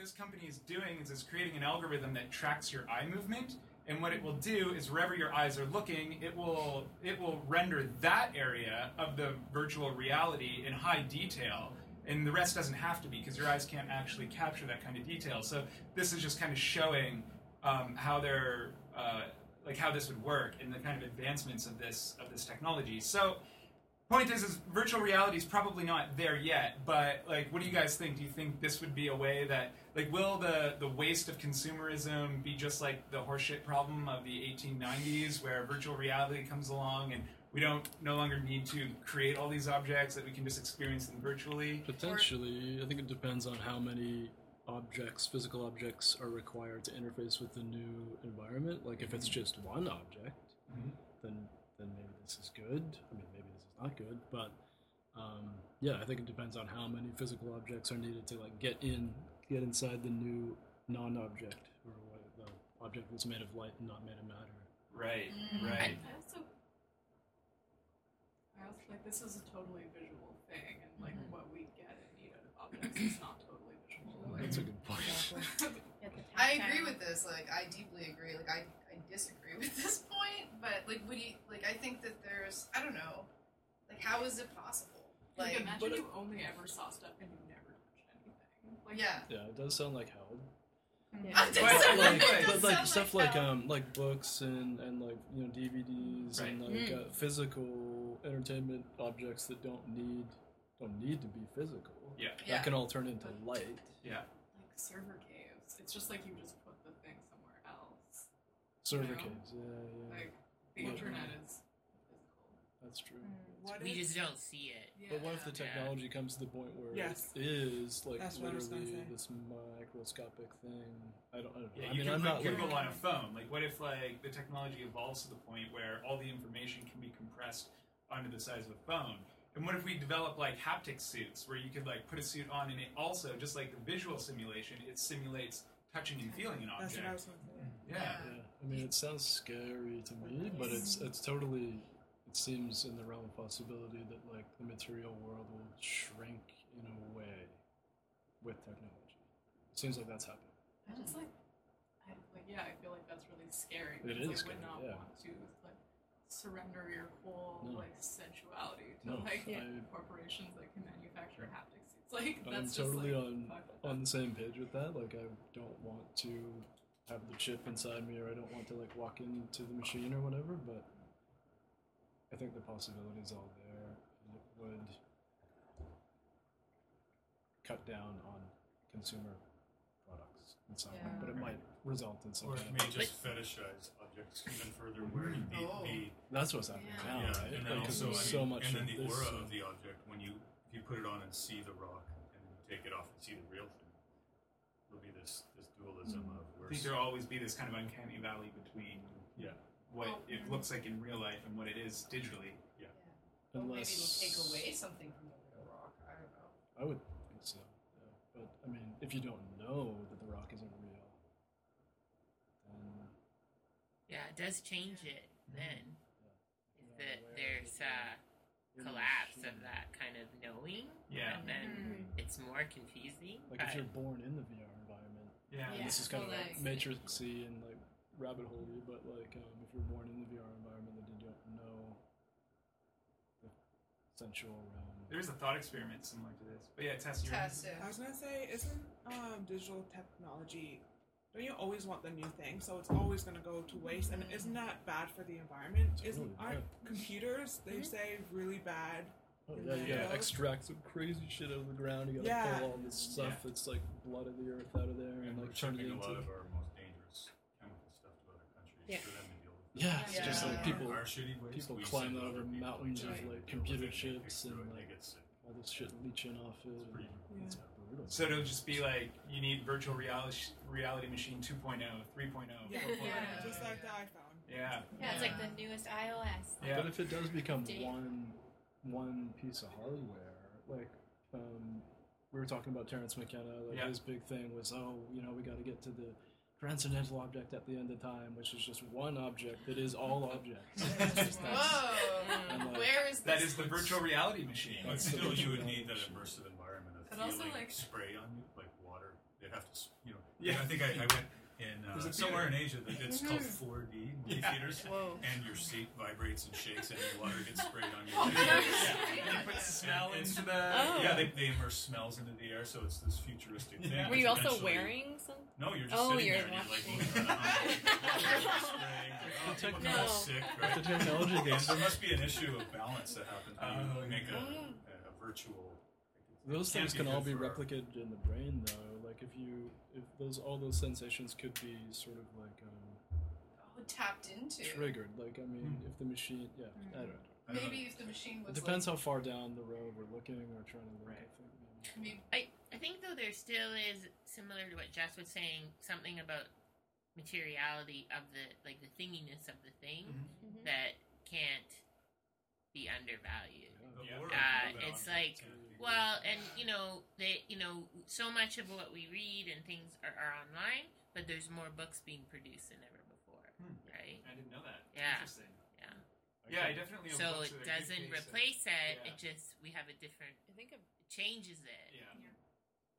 this company is doing is it's creating an algorithm that tracks your eye movement, and what it will do is wherever your eyes are looking, it will it will render that area of the virtual reality in high detail, and the rest doesn't have to be because your eyes can't actually capture that kind of detail. So this is just kind of showing um, how they're uh, like how this would work and the kind of advancements of this of this technology. So point is, is virtual reality is probably not there yet. But like, what do you guys think? Do you think this would be a way that like will the the waste of consumerism be just like the horseshit problem of the 1890s, where virtual reality comes along and we don't no longer need to create all these objects that we can just experience them virtually? Potentially, I think it depends on how many objects, physical objects, are required to interface with the new environment. Like if it's just one object, Mhm. then then maybe this is good. I mean, maybe this not good, but um, yeah, I think it depends on how many physical objects are needed to like get in, get inside the new non-object or what, the object that's made of light and not made of matter. Right, Mm. right. I also, I also like this is a totally visual thing, and like Mhm. what we get and need out of objects is not totally visual. Like, That's a good point. I agree with this. Like, I deeply agree. Like, I, I disagree with this point, but like, would you like? I think that there's, I don't know, like, how is it possible? like, Like, imagine you only ever saw stuff and you never touched anything. Like, yeah. Yeah, it does sound like hell. Yeah. It does But, like- but like stuff like like um like books and and like you know DVDs and like Mm. uh, physical entertainment objects that don't need don't need to be physical. Yeah. Yeah. That can all turn into light. Yeah. like server caves. It's just like you just put the thing somewhere else. Server Yeah. caves. Yeah, yeah. Like the Yeah. internet is physical. That's true. Mm. What we if- just don't see it. Yeah. But what if the Yeah. technology comes to the point where Yes. it is like That's what I was gonna literally this microscopic thing? I don't, I don't know. Yeah, I you mean, can I'm put not Google like, on a phone. Like, what if like the technology evolves to the point where all the information can be compressed onto the size of a phone? And what if we develop like haptic suits where you could like put a suit on and it also, just like the visual simulation, it simulates touching and feeling an That's what I object. was going. Yeah. yeah. I mean, it sounds scary to me, but it's it's totally. It seems in the realm of possibility that like the material world will shrink in a way with technology. It seems like that's happening. I just like, I, like yeah, I feel like that's really scary. It is. because is I would not yeah. want to like surrender your whole No. like sensuality to No, like I- corporations that can manufacture haptic suits. Like I'm that's totally just, like, on on the same page with that. Like, I don't want to have the chip inside me, or I don't want to like walk into the machine or whatever. But I think the possibility is all there, and it would cut down on consumer products in some way. Yeah. But it might result in some Or it kind may of. just fetishize objects even further where you need Oh. be. That's what's happening Yeah. now, yeah, right? and then Like, 'cause also, I there's mean, so much and then the this, aura uh, of the object when you if you put it on and see the rock and you take it off and see the real thing. There'll be this this dualism of I where think there'll always be this kind of uncanny valley between Yeah. What Oh, it looks like in real life and what it is digitally. Yeah. maybe unless it'll take away something from the real rock. I don't know. I would think so. Yeah. But I mean, if you don't know that the rock isn't real, then Yeah, it does change it then. you're Is that aware there's a you're in the collapse of that kind of knowing. Yeah. And then Mm. it's more confusing. Like but if you're born in the VR environment, Yeah. Yeah. this is kind so of like like- matrixy and like rabbit holey, but like um, if you're born in the VR environment, then you don't know the sensual realm. There's a thought experiment similar to this. But yeah, Tess, you're Test I was gonna say, isn't um, digital technology? Don't you always want the new thing? So it's always gonna go to waste, and isn't that bad for the environment? Isn't Totally, aren't computers they say really bad? Oh in yeah, you gotta extract some crazy shit out of the ground. You gotta Yeah. pull all this stuff that's like blood of the earth out of there and, and we're like turn it shipping a into. lot of our most dangerous chemical stuff to other countries Yeah. for them to deal with. Yeah, it's Yeah. just like Yeah. people our shitty people climb over mountains of, like, computer chips and, like, get all this shit leeching off it. It's pretty Yeah. It's brutal. So it'll just be like you need virtual reality reality machine 2.0, 3.0. Yeah, 4.0. Yeah. just like the iPhone. Yeah. Yeah, it's like the newest iOS. Yeah. But if it does become Date. one one piece of hardware, like um, we were talking about Terence McKenna, like Yeah. his big thing was, oh, you know, we got to get to the transcendental object at the end of time, which is just one object that is all objects. It's Whoa! like, Where is That this? is the virtual reality machine. But still, you would need that immersive environment of But also, like- spray on you, like water. they'd have to, you know. Yeah. I think I, I went in uh, somewhere in. Asia that it's called 4D movie Yeah. theaters, Whoa. and your seat vibrates and shakes, and the water gets sprayed on you. Oh, yeah. Yeah. And you put smell And into the. Oh. Yeah, they, they immerse smells into the air, so it's this futuristic thing. Were you also wearing some? No, you're just Oh, sitting you're there and you're like, watching. spraying. Oh, The people techno- get sick, right? The technology Yes, games. there must be an issue of balance that happens when Oh, you make a, yeah. a, a virtual. Those things can all be replicated in the brain, though. Like if you, if those all those sensations could be sort of like um, Oh, tapped into. triggered. Like I mean, Hmm. if the machine, yeah, I don't know. I don't know. Maybe if the machine was It depends how far down the road we're looking or trying to look. Right. I think. maybe. like, I, I think though there still is similar to what Jess was saying, something about materiality of the like the thinginess of the thing Mhm. that can't be undervalued. Yeah. Uh, it's like, can't be- Well, and you know, they you know, so much of what we read and things are, are online, but there's more books being produced than ever before, Hmm. right? I didn't know that. Yeah. Interesting. Yeah. Yeah, I definitely. So it that are good doesn't replace it. yeah. It just we have a different. I think a, It changes it. Yeah.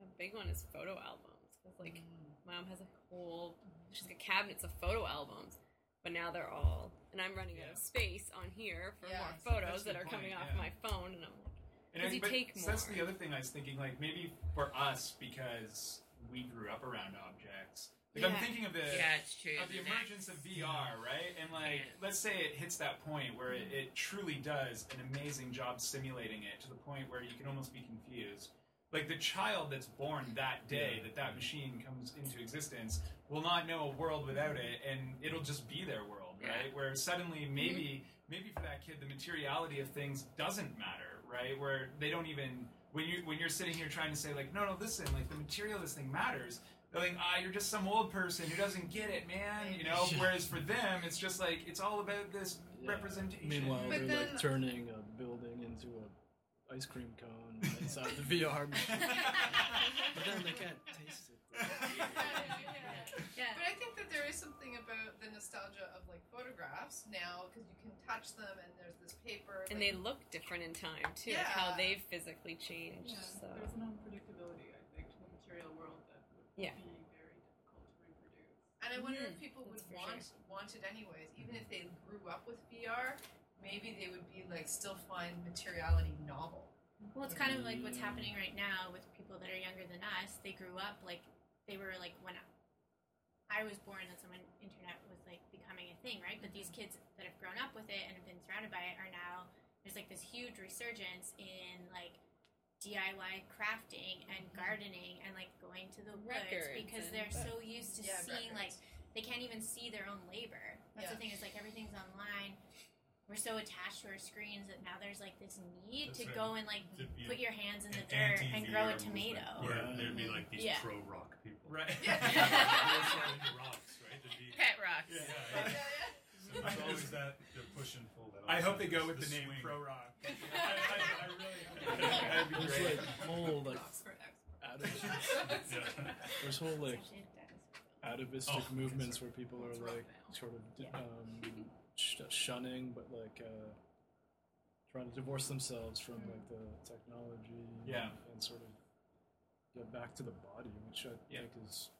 a big one is photo albums. Cause like my mom has a whole, she's got cabinets of photo albums, but now they're all, and I'm running out of space on here for Yeah, more photos that's that are coming off yeah. my phone, and I'm like, And Does I- he but take so that's the other thing I was thinking. Like maybe for us because we grew up around objects. Like I'm Yeah. thinking of the Yeah, it's true. of the The emergence of VR, right? And like, Yeah. let's say it hits that point where it, mm. it truly does an amazing job simulating it to the point where you can almost be confused. Like the child that's born that day that that machine comes into existence will not know a world without it, and it'll just be their world, right? Where suddenly maybe mm-hmm. maybe for that kid the materiality of things doesn't matter, right? Where they don't even when you when you're sitting here trying to say like, no, no, listen, like the material of this thing matters. They're like, ah, you're just some old person who doesn't get it, man. You know. Yeah. Whereas for them, it's just like it's all about this Yeah. representation. Meanwhile, But they're then- like turning a building into a ice cream cone inside the VR machine. but then they can't taste it. yeah. But I think that there is something about the nostalgia of like photographs now because you can touch them and there's this paper. And like- they look different in time too, like how they've physically changed. Yeah, so there's an unpredictability, I think, to the material world that would Yeah. be very difficult to reproduce. And I wonder Mhm. if people would That's for want want it anyways, even if they grew up with VR. Maybe they would be like still find materiality novel. Mm-hmm. Well, it's kind of like what's happening right now with people that are younger than us. They grew up like they were like when I was born. That's when internet was like becoming a thing, right? But these kids that have grown up with it and have been surrounded by it are now there's like this huge resurgence in like DIY crafting and gardening and like going to the woods Records because they're so used to Yeah, seeing like they can't even see their own labor. That's Yeah. the thing is like everything's online. We're so attached to our screens that now there's like this need That's to right. go and like To put your hands in the an dirt and grow a anti-VR tomato. movement Where there'd be like these Yeah. pro rock people. Right. They're throwing the rocks, right? There'd be, Pet rocks. yeah, Yeah, yeah. yeah. So There's always that the push and pull. That I hope they go always- with the, name swing. Pro Rock. I, I, I really hope. That'd be There's great. like whole like Rocks for expert. atavistic, Yeah. there's whole like Especially if that is- atavistic Oh, movements where people are It's rough like now. sort of Yeah. um, sh- shunning, but like uh, trying to divorce themselves from like the technology. Yeah. and sort of get back to the body, which I Yeah. think is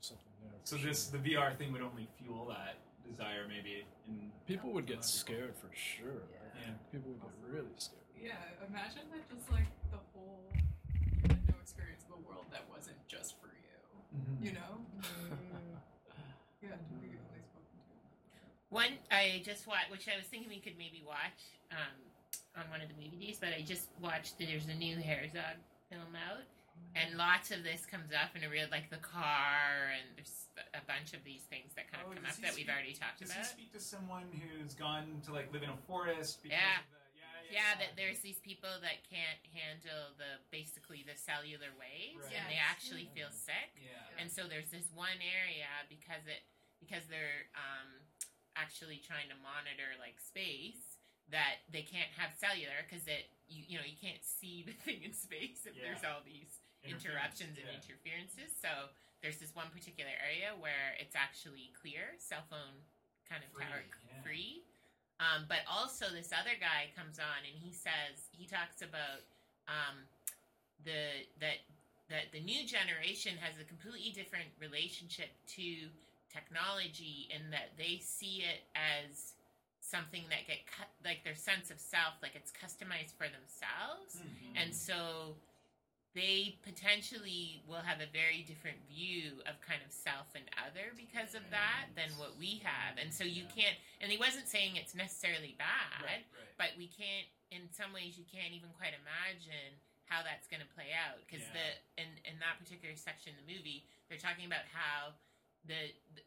something there. So for this sure. the VR thing would only fuel that desire, maybe. In people would get scared for sure. I Yeah. think people would get really scared. Yeah, imagine that just like the whole you had no experience of a world that wasn't just for you. You know? Mm. You had to be at least spoken to. One I just watched, which I was thinking we could maybe watch um, on one of the movie days, but I just watched. There's a new Herzog film out, and lots of this comes up in a real like the car, and there's a bunch of these things that kind of Oh, come up he that we've already talked Does about. he speak to someone who's gone to like live in a forest? Because Yeah. Of the, yeah, yeah, Yeah, that there's these people that can't handle the basically the cellular waves, Right. and they actually feel sick. Yeah. And so there's this one area because it because they're um, actually trying to monitor like space that they can't have cellular because it you you know you can't see the thing in space if Yeah. there's all these interruptions and yeah. interferences. So there's this one particular area where it's actually clear, cell phone kind of Free, tower yeah. free. Um, but also this other guy comes on and he says he talks about um, the that that the new generation has a completely different relationship to technology in that they see it as something that get cut like their sense of self like it's customized for themselves Hmm. and so they potentially will have a very different view of kind of self and other because of that than what we have and so you Yeah. can't and he wasn't saying it's necessarily bad Right, right. but we can't in some ways you can't even quite imagine how that's going to play out because Yeah. the in in that particular section of the movie they're talking about how the, the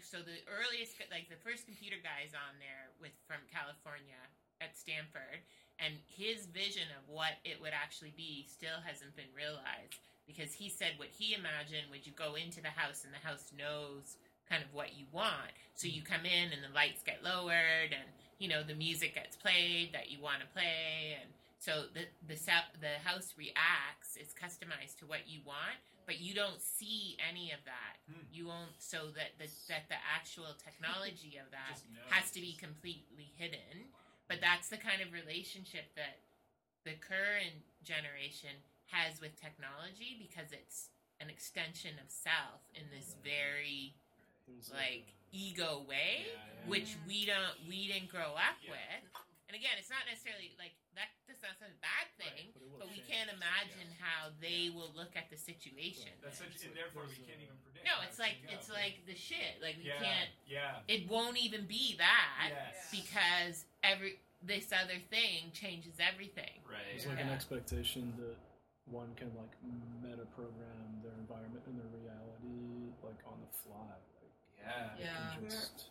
so the earliest like the first computer guys on there with from California at Stanford and his vision of what it would actually be still hasn't been realized because he said what he imagined would you go into the house and the house knows kind of what you want. So you come in and the lights get lowered and you know the music gets played that you want to play and so the the the house reacts it's customized to what you want but you don't see any of that Hmm. you won't so that the that the actual technology of that has to be completely hidden but that's the kind of relationship that the current generation has with technology because it's an extension of self in this very like ego way Yeah, yeah. which we don't we didn't grow up Yeah. with and again it's not necessarily like that does not sound a bad thing but, but we can't imagine how they will look at the situation That's such, and therefore we can't even predict. no it's like it's go. like the shit like we yeah, can't Yeah. it won't even be that Yes. because every this other thing changes everything Right. It's like an expectation that one can like meta program their environment and their reality like on the fly. Like Yeah. Yeah. just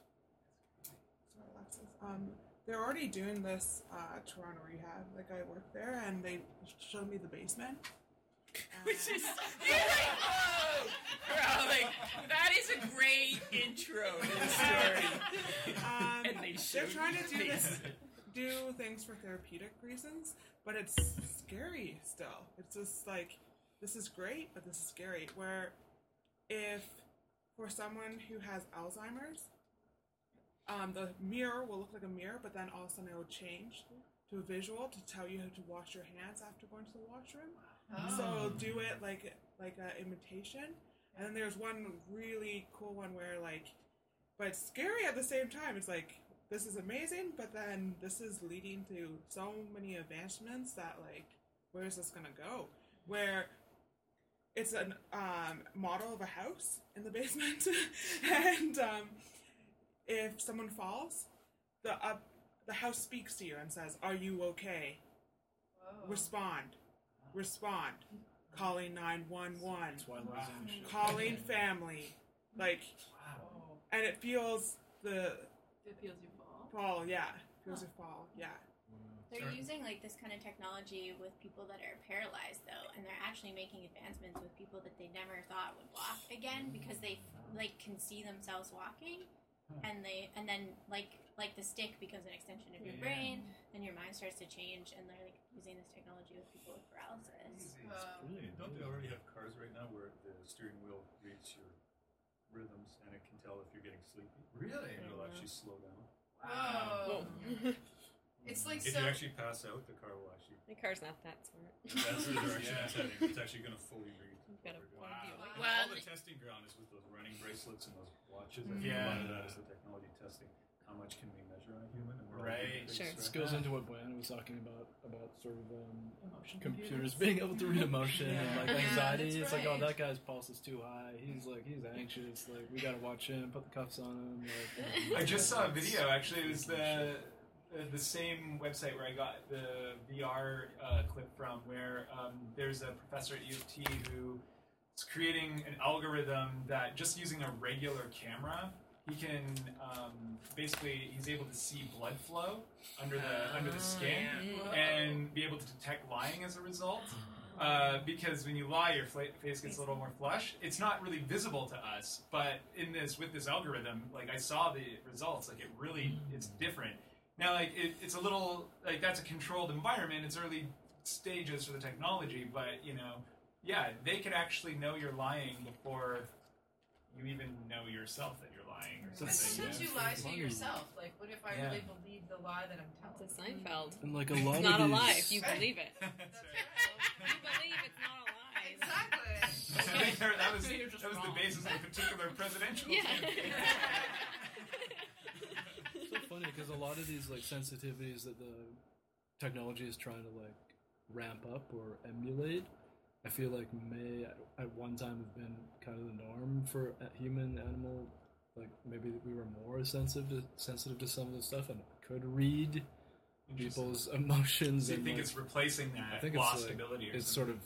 Sorry, Alexis. Um, they're already doing this uh, Toronto rehab. Like I work there, and they showed me the basement. which is you're like, oh, bro, like that is a great intro to the story. Um, And they they're trying to do this, do things for therapeutic reasons, but it's scary still. It's just like this is great, but this is scary. Where if for someone who has Alzheimer's, um, the mirror will look like a mirror, but then all of a sudden it will change to a visual to tell you how to wash your hands after going to the washroom. Oh. So do it like like a imitation. And then there's one really cool one where like, but scary at the same time. It's like this is amazing, but then this is leading to so many advancements that like, where is this gonna go? Where it's a um, model of a house in the basement, and um, if someone falls, the up the house speaks to you and says, "Are you okay?" Whoa. Respond, respond, calling nine one one, that's why losing shit. calling family, like, Wow. and it feels the It feels you fall. fall, yeah, feels you fall, yeah. They're Sorry. using like this kind of technology with people that are paralyzed though, and they're actually making advancements with people that they never thought would walk again because they like can see themselves walking, and they and then like like the stick becomes an extension of your Yeah. brain, and your mind starts to change, and they're like using this technology with people with paralysis. Easy. Um, Hey, don't they already have cars right now where the steering wheel reads your rhythms and it can tell if you're getting sleepy? Really? And it'll actually slow down. Whoa. It's like If so. you actually pass out, the car will actually. My car's not that smart. That's the direction Yeah. it's heading. It's actually going to fully read. Got a what we're. Wow. Well, all the testing ground is with those running bracelets and those watches. I think Yeah. a lot of that is the technology testing. How much can we measure on a human? And we're all Right. guinea pigs Sure. right This goes into what Brianna was talking about about sort of um, Emotion computers being able to read emotion and like anxiety. that's it's like, oh, that guy's pulse is too high. He's like, he's anxious. Like, we gotta watch him. Put the cuffs on him. Like, I just saw a video. Actually, it was the the same website where I got the VR uh, clip from, where um, there's a professor at U of T who is creating an algorithm that just using a regular camera, he can um, basically he's able to see blood flow under the under the skin yeah. and be able to detect lying as a result. Uh, because when you lie, your face gets a little more flush. It's not really visible to us, but in this with this algorithm, like I saw the results, like it really it's different. Now, like it, it's a little like that's a controlled environment. It's early stages for the technology, but you know, yeah, they could actually know you're lying before you even know yourself that you're lying or But something. sometimes yeah. you lie to yourself. Like, what if I Yeah. really believe the lie that I'm telling? It's a Seinfeld. and like a lot It's not of a lie if you believe it. That's That's right. you believe it's not a lie. Exactly. they're just That was the basis of a particular presidential Yeah. Campaign. Funny because a lot of these like sensitivities that the technology is trying to like ramp up or emulate, I feel like may at- at one time have been kind of the norm for human animal. Like maybe we were more sensitive to sensitive to some of this stuff and could read people's emotions. So you and, think like, it's replacing that I think it's lost like, ability or it's something? sort of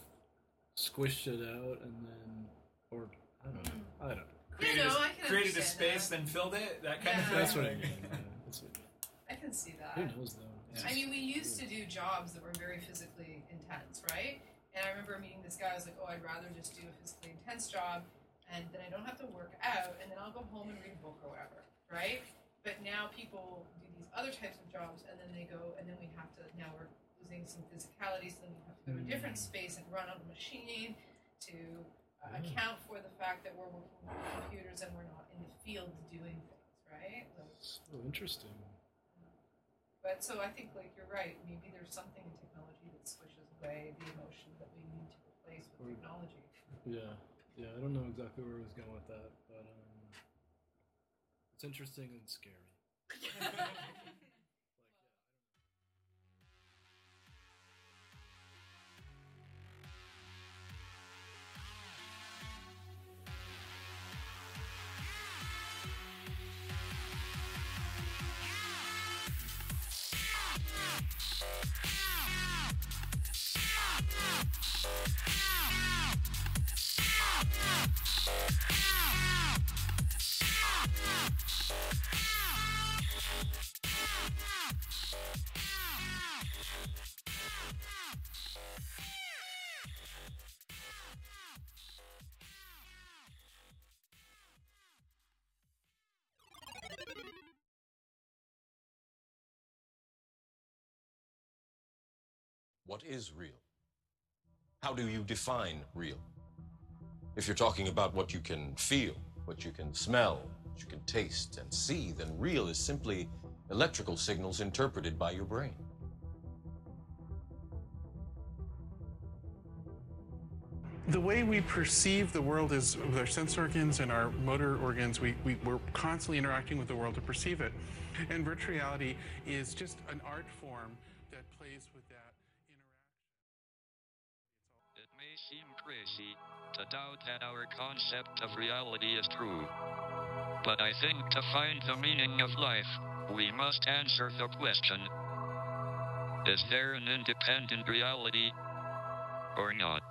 squished it out and then or I don't know. I don't know. created, no, a, I can created a space, that. then filled it. That kind of thing. That's what I Like- mean. Yeah, that's what- I can see that. who knows though? I mean, we used to do jobs that were very physically intense, right? And I remember meeting this guy. I was like, "Oh, I'd rather just do a physically intense job, and then I don't have to work out, and then I'll go home and read a book or whatever, right?" But now people do these other types of jobs, and then they go, and then we have to. Now we're losing some physicality, so then we have to go to a different space and run on a machine to uh, Yeah. account for the fact that we're working with computers and we're not in the field doing things, right? Like, So interesting. But so I think like you're right. Maybe there's something in technology that squishes away the emotion that we need to replace with Or- technology. Yeah, yeah. I don't know exactly where I was going with that, but um, it's interesting and scary. What is real? How do you define real? If you're talking about what you can feel, what you can smell, what you can taste and see, then real is simply electrical signals interpreted by your brain. The way we perceive the world is with our sense organs and our motor organs, we, we, we're constantly interacting with the world to perceive it. And virtual reality is just an art form that plays with that seem crazy to doubt that our concept of reality is true. But I think to find the meaning of life, we must answer the question Is there an independent reality or not?